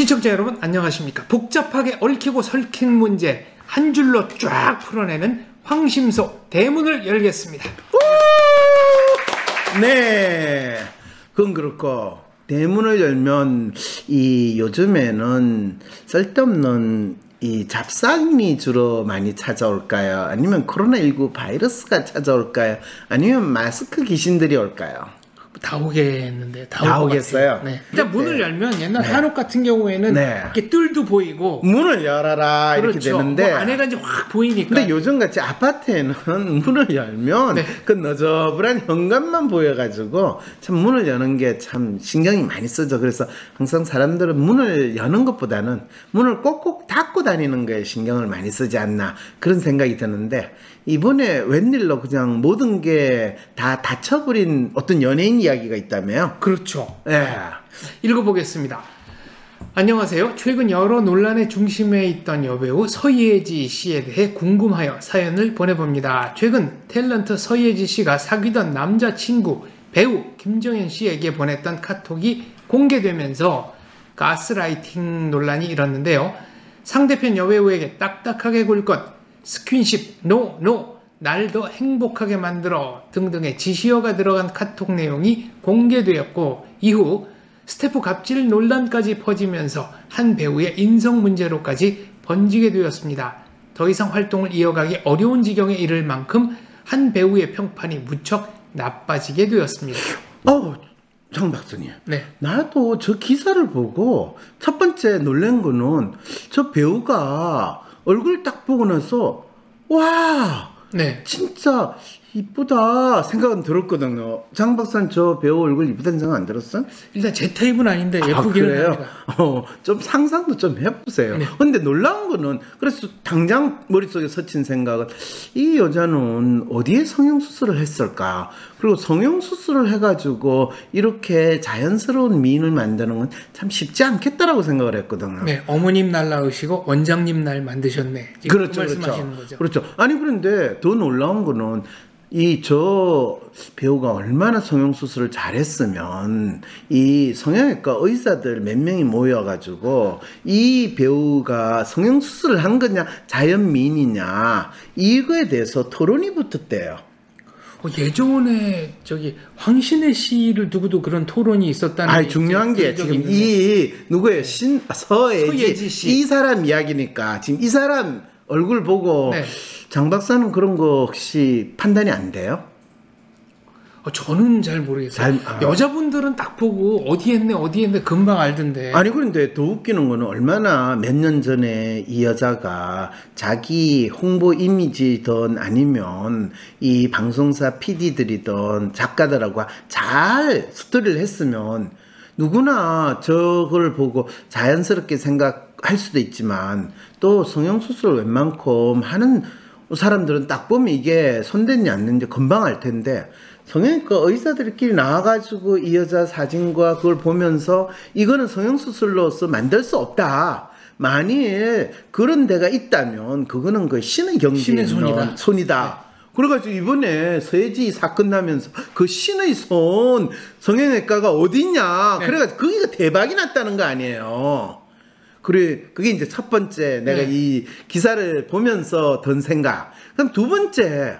시청자 여러분 안녕하십니까? 복잡하게 얽히고 설킨 문제 한 줄로 쫙 풀어내는 황심소 대문을 열겠습니다. 네. 그건 그렇고 대문을 열면 이 요즘에는 쓸데없는 이 잡상이 주로 많이 찾아올까요? 아니면 코로나19 바이러스가 찾아올까요? 아니면 마스크 귀신들이 올까요? 다 오겠는데 다, 다 오겠어요? 네. 일단 네. 문을 열면 옛날 한옥 같은 경우에는 네. 이렇게 뜰도 보이고 문을 열어라 이렇게 그렇죠. 되는데 뭐 안에가 이제 확 보이니까 근데 요즘 같이 아파트에는 문을 열면 네. 그 너저분한 현관만 보여가지고 참 문을 여는 게 참 신경이 많이 쓰죠. 그래서 항상 사람들은 문을 여는 것보다는 문을 꼭꼭 닫고 다니는 거에 신경을 많이 쓰지 않나 그런 생각이 드는데 이번에 웬일로 그냥 모든 게 다 닫혀버린 어떤 연예인 이야기가 있다며요. 그렇죠. 예. 읽어보겠습니다. 안녕하세요. 최근 여러 논란의 중심에 있던 여배우 서예지 씨에 대해 궁금하여 사연을 보내봅니다. 최근 탤런트 서예지 씨가 사귀던 남자친구 배우 김정현 씨에게 보냈던 카톡이 공개되면서 가스라이팅 논란이 일었는데요. 상대편 여배우에게 딱딱하게 굴 것, 스킨십, no, no, 날 더 행복하게 만들어 등등의 지시어가 들어간 카톡 내용이 공개되었고 이후 스태프 갑질 논란까지 퍼지면서 한 배우의 인성 문제로까지 번지게 되었습니다. 더 이상 활동을 이어가기 어려운 지경에 이를 만큼 한 배우의 평판이 무척 나빠지게 되었습니다. 어우, 장 박사님. 네. 나도 저 기사를 보고 첫 번째 놀란 거는 저 배우가 얼굴 딱 보고 나서 와 네. 진짜 이쁘다 생각은 들었거든요. 장 박사는 저 배우 얼굴 이쁘다는 생각 안 들었어? 일단 제 타입은 아닌데 아, 예쁘기는? 합니다. 어, 좀 상상도 좀 해보세요. 네. 근데 놀라운 거는 그래서 당장 머릿속에 스친 생각은 이 여자는 어디에 성형수술을 했을까? 그리고 성형 수술을 해가지고 이렇게 자연스러운 미인을 만드는 건 참 쉽지 않겠다라고 생각을 했거든요. 네. 어머님 날 낳으시고 원장님 날 만드셨네. 그렇죠, 그 그렇죠. 그렇죠. 아니 그런데 더 놀라운 거는 이저 배우가 얼마나 성형 수술을 잘했으면 이 성형외과 의사들 몇 명이 모여가지고 이 배우가 성형 수술을 한 거냐 자연 미인이냐 이거에 대해서 토론이 붙었대요. 어, 예전에 저기 황신혜 씨를 두고도 그런 토론이 있었다는 아게 중요한 게 지금 있는데. 이 누구예요 신 서예지, 서예지 씨. 이 사람 이야기니까 지금 이 사람 얼굴 보고 네. 장 박사는 그런 거 혹시 판단이 안 돼요? 어, 저는 잘 모르겠어요. 잘- 아. 여자분들은 딱 보고 어디 했네 어디 했네 금방 알던데. 아니 그런데 더 웃기는 거는 얼마나 몇 년 전에 이 여자가 자기 홍보 이미지든 아니면 이 방송사 PD들이든 작가들하고 잘 스토리를 했으면 누구나 저걸 보고 자연스럽게 생각할 수도 있지만 또 성형수술을 웬만큼 하는 사람들은 딱 보면 이게 손댔냐 안 됐냐 금방 알 텐데 성형외과 의사들끼리 나와가지고 이 여자 사진과 그걸 보면서 이거는 성형수술로서 만들 수 없다. 만일 그런 데가 있다면 그거는 그 신의 경지에 신의 손이다. 손이다. 그래가지고 이번에 서예지 사건 나면서 그 신의 손 성형외과가 어딨냐. 네. 그래가지고 거기가 대박이 났다는 거 아니에요. 그래, 그게 이제 첫 번째 내가 네. 이 기사를 보면서 든 생각. 그럼 두 번째,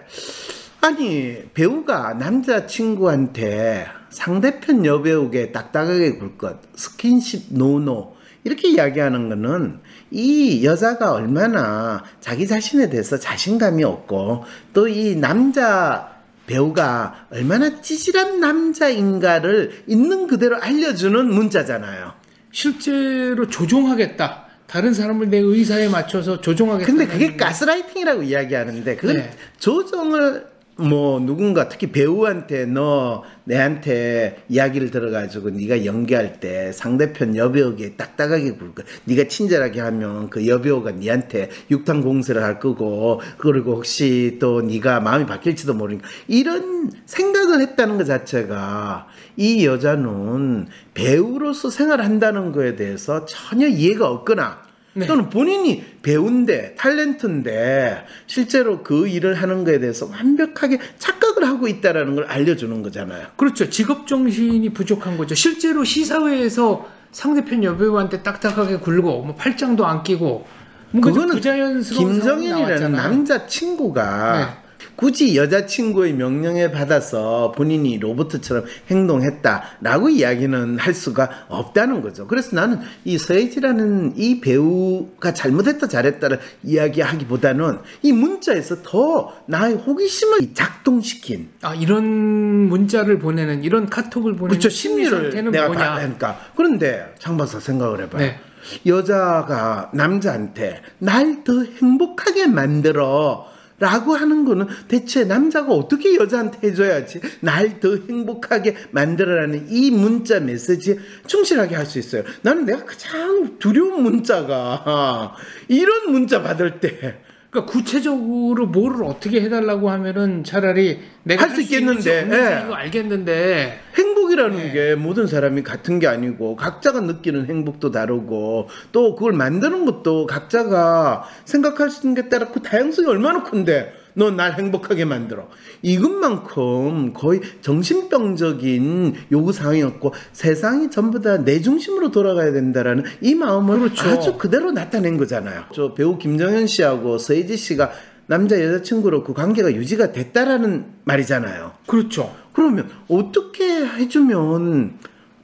아니, 배우가 남자친구한테 상대편 여배우에게 딱딱하게 굴 것, 스킨십 노노, 이렇게 이야기하는 거는 이 여자가 얼마나 자기 자신에 대해서 자신감이 없고 또 이 남자 배우가 얼마나 찌질한 남자인가를 있는 그대로 알려주는 문자잖아요. 실제로 조종하겠다. 다른 사람을 내 의사에 맞춰서 조종하겠다. 근데 그게 가스라이팅이라고 이야기하는데 그건 네. 조정을 뭐 누군가 특히 배우한테 너 내한테 이야기를 들어가지고 네가 연기할 때 상대편 여배우에게 딱딱하게 굴 거 네가 친절하게 하면 그 여배우가 네한테 육탄 공세를 할 거고 그리고 혹시 또 네가 마음이 바뀔지도 모르니까. 이런 생각을 했다는 것 자체가 이 여자는 배우로서 생활한다는 거에 대해서 전혀 이해가 없거나 네. 또는 본인이 배우인데 탤런트인데 실제로 그 일을 하는 거에 대해서 완벽하게 착각을 하고 있다라는 걸 알려주는 거잖아요. 그렇죠. 직업 정신이 부족한 거죠. 실제로 시사회에서 상대편 여배우한테 딱딱하게 굴고 뭐 팔짱도 안 끼고 좀 그거는 부자연스러운 김정일이라는. 남자 친구가 네. 굳이 여자친구의 명령에 받아서 본인이 로봇처럼 행동했다라고 이야기는 할 수가 없다는 거죠. 그래서 나는 이 서예지라는 이 배우가 잘못했다 잘했다를 이야기하기보다는 이 문자에서 더 나의 호기심을 작동시킨 아 이런 문자를 보내는 이런 카톡을 보내는 그렇죠 심리 심리를 내가 뭐냐? 다하니까 그런데 장박사 생각을 해봐요. 네. 여자가 남자한테 날 더 행복하게 만들어. 라고 하는 거는 대체 남자가 어떻게 여자한테 해줘야지 날 더 행복하게 만들어라는 이 문자 메시지에 충실하게 할 수 있어요. 나는 내가 가장 두려운 문자가 이런 문자 받을 때 그러니까 구체적으로 뭐를 어떻게 해달라고 하면은 차라리 내가 할수 할수 있는지 있겠는데, 예. 이거 알겠는데 행복 이라는 네. 게 모든 사람이 같은 게 아니고 각자가 느끼는 행복도 다르고 또 그걸 만드는 것도 각자가 생각할 수 있는 게 따르고 다양성이 얼마나 큰데 너 날 행복하게 만들어 이것만큼 거의 정신병적인 요구 사항이었고 세상이 전부 다 내 중심으로 돌아가야 된다라는 이 마음을 그렇죠. 아주 그대로 나타낸 거잖아요. 저 배우 김정현 씨하고 서예지 씨가 남자 여자친구로 그 관계가 유지가 됐다라는 말이잖아요. 그렇죠. 그러면 어떻게 해주면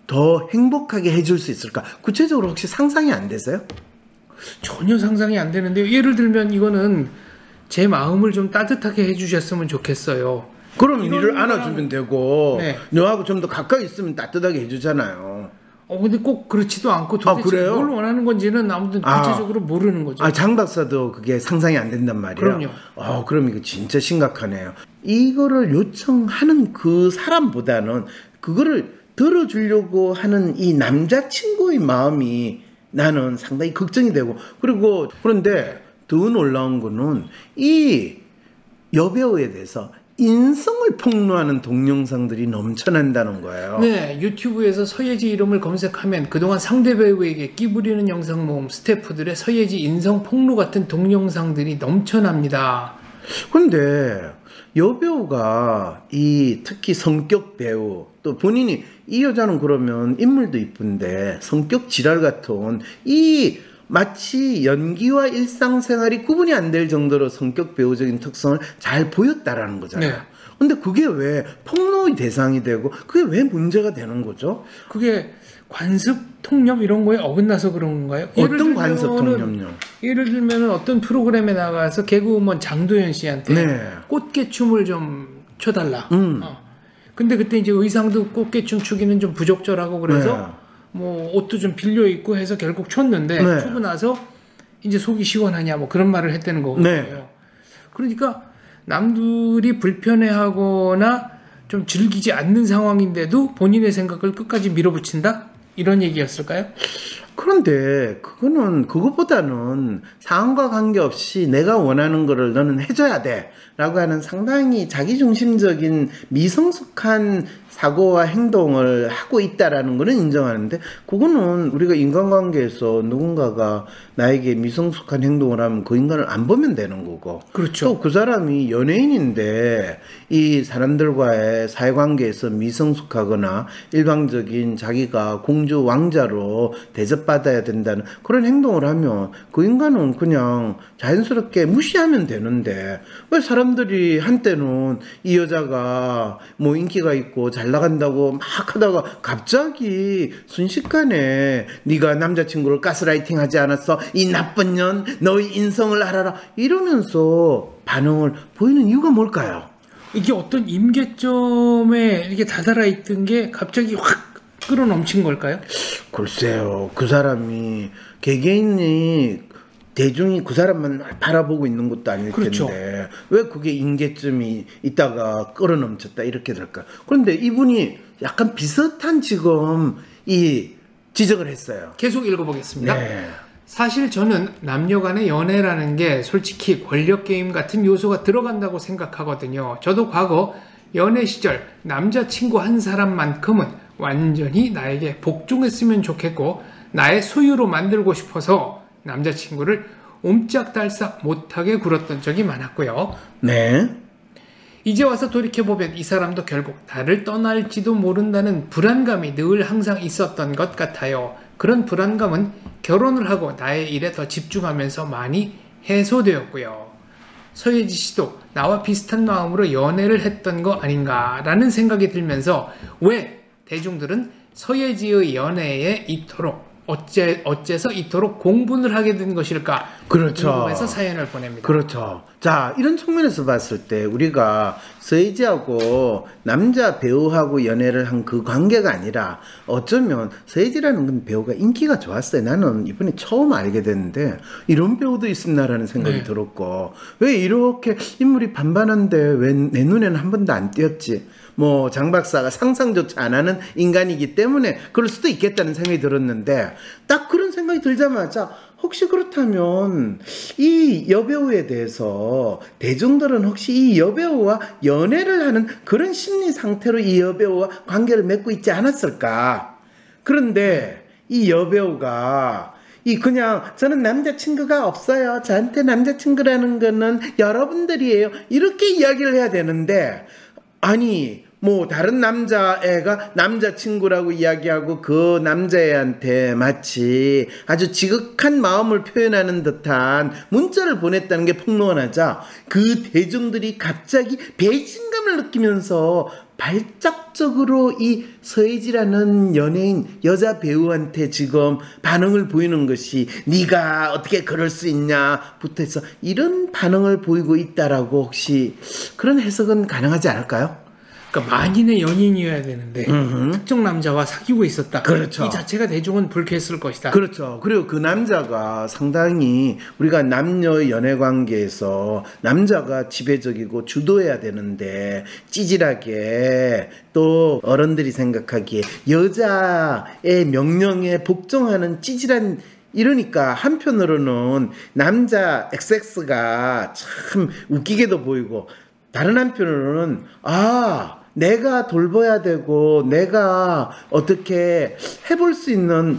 더 행복하게 해줄 수 있을까? 구체적으로 혹시 상상이 안 되세요? 전혀 상상이 안 되는데요. 예를 들면 이거는 제 마음을 좀 따뜻하게 해주셨으면 좋겠어요. 그럼 거랑- 안아주면 되고 네. 너하고 좀 더 가까이 있으면 따뜻하게 해주잖아요. 어 근데 꼭 그렇지도 않고 도대체 아, 그래요? 뭘 원하는 건지는 아무튼 아. 구체적으로 모르는 거죠. 아, 장 박사도 그게 상상이 안 된단 말이에요. 그럼요. 어, 그럼 이거 진짜 심각하네요. 이거를 요청하는 그 사람보다는 그거를 들어주려고 하는 이 남자친구의 마음이 나는 상당히 걱정이 되고 그리고 그런데 더 놀라운 거는 이 여배우에 대해서 인성을 폭로하는 동영상들이 넘쳐난다는 거예요. 네, 유튜브에서 서예지 이름을 검색하면 그동안 상대 배우에게 끼부리는 영상 모음 스태프들의 서예지 인성 폭로 같은 동영상들이 넘쳐납니다. 근데 여배우가 이 특히 성격 배우 또 본인이 이 여자는 그러면 인물도 이쁜데 성격 지랄 같은 이 마치 연기와 일상생활이 구분이 안 될 정도로 성격 배우적인 특성을 잘 보였다라는 거잖아요. 네. 근데 그게 왜 폭로의 대상이 되고 그게 왜 문제가 되는 거죠? 그게 관습 통념 이런 거에 어긋나서 그런 건가요? 어떤 관습 통념요? 예를 들면 어떤 프로그램에 나가서 개그우먼 장도연 씨한테 네. 꽃게춤을 좀 춰달라. 음. 어. 근데 그때 이제 의상도 꽃게춤 추기는 좀 부적절하고 그래서 네. 뭐 옷도 좀 빌려 입고 해서 결국 췄는데 네. 추고 나서 이제 속이 시원하냐 뭐 그런 말을 했다는 거거든요. 네. 그러니까 남들이 불편해하거나 좀 즐기지 않는 상황인데도 본인의 생각을 끝까지 밀어붙인다 이런 얘기였을까요? 그런데 그거는 그것보다는 상황과 관계없이 내가 원하는 거를 너는 해줘야 돼라고 하는 상당히 자기중심적인 미성숙한 사고와 행동을 하고 있다라는 거는 인정하는데 그거는 우리가 인간관계에서 누군가가 나에게 미성숙한 행동을 하면 그 인간을 안 보면 되는 거고 그렇죠. 또 그 사람이 연예인인데 이 사람들과의 사회관계에서 미성숙하거나 일방적인 자기가 공주 왕자로 대접받아야 된다는 그런 행동을 하면 그 인간은 그냥 자연스럽게 무시하면 되는데 왜 사람들이 한때는 이 여자가 뭐 인기가 있고 잘 나간다고 막 하다가 갑자기 순식간에 네가 남자친구를 가스라이팅 하지 않았어 이 나쁜 년 너의 인성을 알아라 이러면서 반응을 보이는 이유가 뭘까요? 이게 어떤 임계점에 이렇게 다다라 있던 게 갑자기 확 끌어넘친 걸까요? 글쎄요 그 사람이 개개인이 대중이 그 사람만 바라보고 있는 것도 아닐 그렇죠. 텐데 왜 그게 인계점이 있다가 끌어넘쳤다 이렇게 될까 그런데 이분이 약간 비슷한 지금 이 지적을 했어요 계속 읽어보겠습니다. 네. 사실 저는 남녀 간의 연애라는 게 솔직히 권력 게임 같은 요소가 들어간다고 생각하거든요. 저도 과거 연애 시절 남자친구 한 사람만큼은 완전히 나에게 복종했으면 좋겠고 나의 소유로 만들고 싶어서 남자친구를 옴짝달싹 못하게 굴었던 적이 많았고요. 네. 이제 와서 돌이켜보면 이 사람도 결국 나를 떠날지도 모른다는 불안감이 늘 항상 있었던 것 같아요. 그런 불안감은 결혼을 하고 나의 일에 더 집중하면서 많이 해소되었고요. 서예지 씨도 나와 비슷한 마음으로 연애를 했던 거 아닌가라는 생각이 들면서 왜 대중들은 서예지의 연애에 이토록 어째 어째서 이토록 공분을 하게 된 것일까 그렇죠. 궁금해서 사연을 보냅니다. 그렇죠. 자, 이런 측면에서 봤을 때 우리가 서예지하고 남자 배우하고 연애를 한 그 관계가 아니라 어쩌면 서예지라는 건 배우가 인기가 좋았어요. 나는 이번에 처음 알게 됐는데 이런 배우도 있었나라는 생각이 네. 들었고 왜 이렇게 인물이 반반한데 왜 내 눈에는 한 번도 안 띄었지? 뭐 장 박사가 상상조차 안 하는 인간이기 때문에 그럴 수도 있겠다는 생각이 들었는데 딱 그런 생각이 들자마자 혹시 그렇다면 이 여배우에 대해서 대중들은 혹시 이 여배우와 연애를 하는 그런 심리 상태로 이 여배우와 관계를 맺고 있지 않았을까? 그런데 이 여배우가 이 그냥 저는 남자친구가 없어요. 저한테 남자친구라는 거는 여러분들이에요. 이렇게 이야기를 해야 되는데 아니 뭐 다른 남자애가 남자친구라고 이야기하고 그 남자애한테 마치 아주 지극한 마음을 표현하는 듯한 문자를 보냈다는 게 폭로하자 그 대중들이 갑자기 배신감을 느끼면서 발작적으로 이 서예지라는 연예인 여자 배우한테 지금 반응을 보이는 것이 네가 어떻게 그럴 수 있냐부터 해서 이런 반응을 보이고 있다라고 혹시 그런 해석은 가능하지 않을까요? 그러니까 만인의 연인이어야 되는데 음흠. 특정 남자와 사귀고 있었다. 그렇죠. 이 자체가 대중은 불쾌했을 것이다. 그렇죠. 그리고 그 남자가 상당히 우리가 남녀 연애 관계에서 남자가 지배적이고 주도해야 되는데 찌질하게 또 어른들이 생각하기에 여자의 명령에 복종하는 찌질한 이러니까 한편으로는 남자 XX가 참 웃기게도 보이고 다른 한편으로는 아 내가 돌봐야 되고 내가 어떻게 해볼 수 있는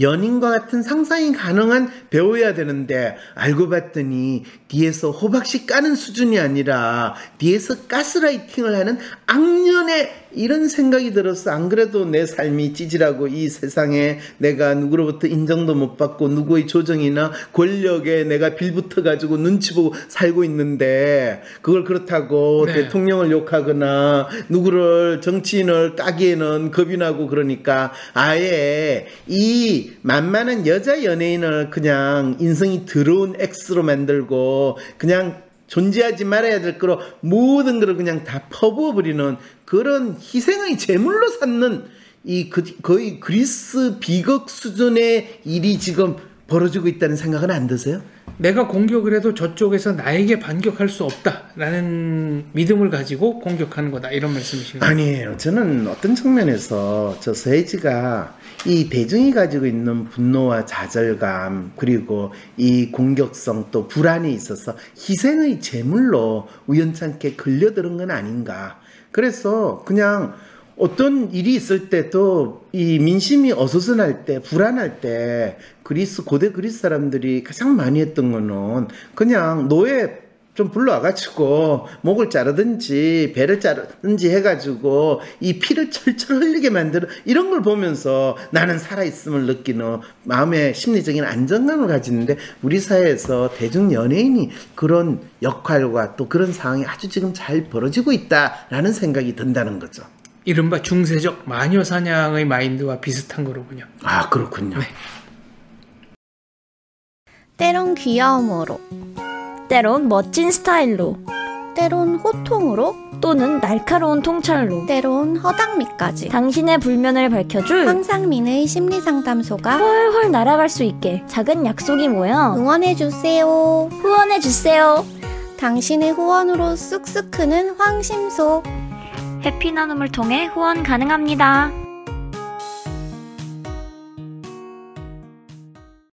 연인과 같은 상상이 가능한 배우여야 되는데 알고 봤더니 뒤에서 호박씨 까는 수준이 아니라 뒤에서 가스라이팅을 하는 악년의 이런 생각이 들었어. 안 그래도 내 삶이 찌질하고 이 세상에 내가 누구로부터 인정도 못 받고 누구의 조정이나 권력에 내가 빌붙어 가지고 눈치 보고 살고 있는데 그걸 그렇다고 네. 대통령을 욕하거나 누구를 정치인을 까기에는 겁이 나고 그러니까 아예 이 만만한 여자 연예인을 그냥 인성이 더러운 X로 만들고 그냥 존재하지 말아야 될 거로 모든 것을 그냥 다 퍼부어 버리는 그런 희생의 제물로 삼는 이 그- 거의 그리스 비극 수준의 일이 지금 벌어지고 있다는 생각은 안 드세요? 내가 공격을 해도 저쪽에서 나에게 반격할 수 없다라는 믿음을 가지고 공격하는 거다 이런 말씀이신가요? 아니에요. 저는 어떤 측면에서 저 서예지가 이 대중이 가지고 있는 분노와 좌절감 그리고 이 공격성 또 불안이 있어서 희생의 제물로 우연찮게 걸려드는 건 아닌가. 그래서 그냥 어떤 일이 있을 때도 이 민심이 어수선할 때 불안할 때 그리스 고대 그리스 사람들이 가장 많이 했던 거는 그냥 노예 좀 불러와가지고 목을 자르든지 배를 자르든지 해가지고 이 피를 철철 흘리게 만드는 이런 걸 보면서 나는 살아있음을 느끼는 마음의 심리적인 안정감을 가지는데 우리 사회에서 대중 연예인이 그런 역할과 또 그런 상황이 아주 지금 잘 벌어지고 있다라는 생각이 든다는 거죠. 이른바 중세적 마녀 사냥의 마인드와 비슷한 거로군요. 아 그렇군요. 네. 때론 귀여움으로, 때론 멋진 스타일로, 때론 호통으로, 또는 날카로운 통찰로 때론 허당미까지. 당신의 불면을 밝혀줄 황상민의 심리상담소가 훨훨 날아갈 수 있게 작은 약속이 모여 응원해주세요. 후원해주세요. 당신의 후원으로 쑥쑥 크는 황심소. 해피 나눔을 통해 후원 가능합니다.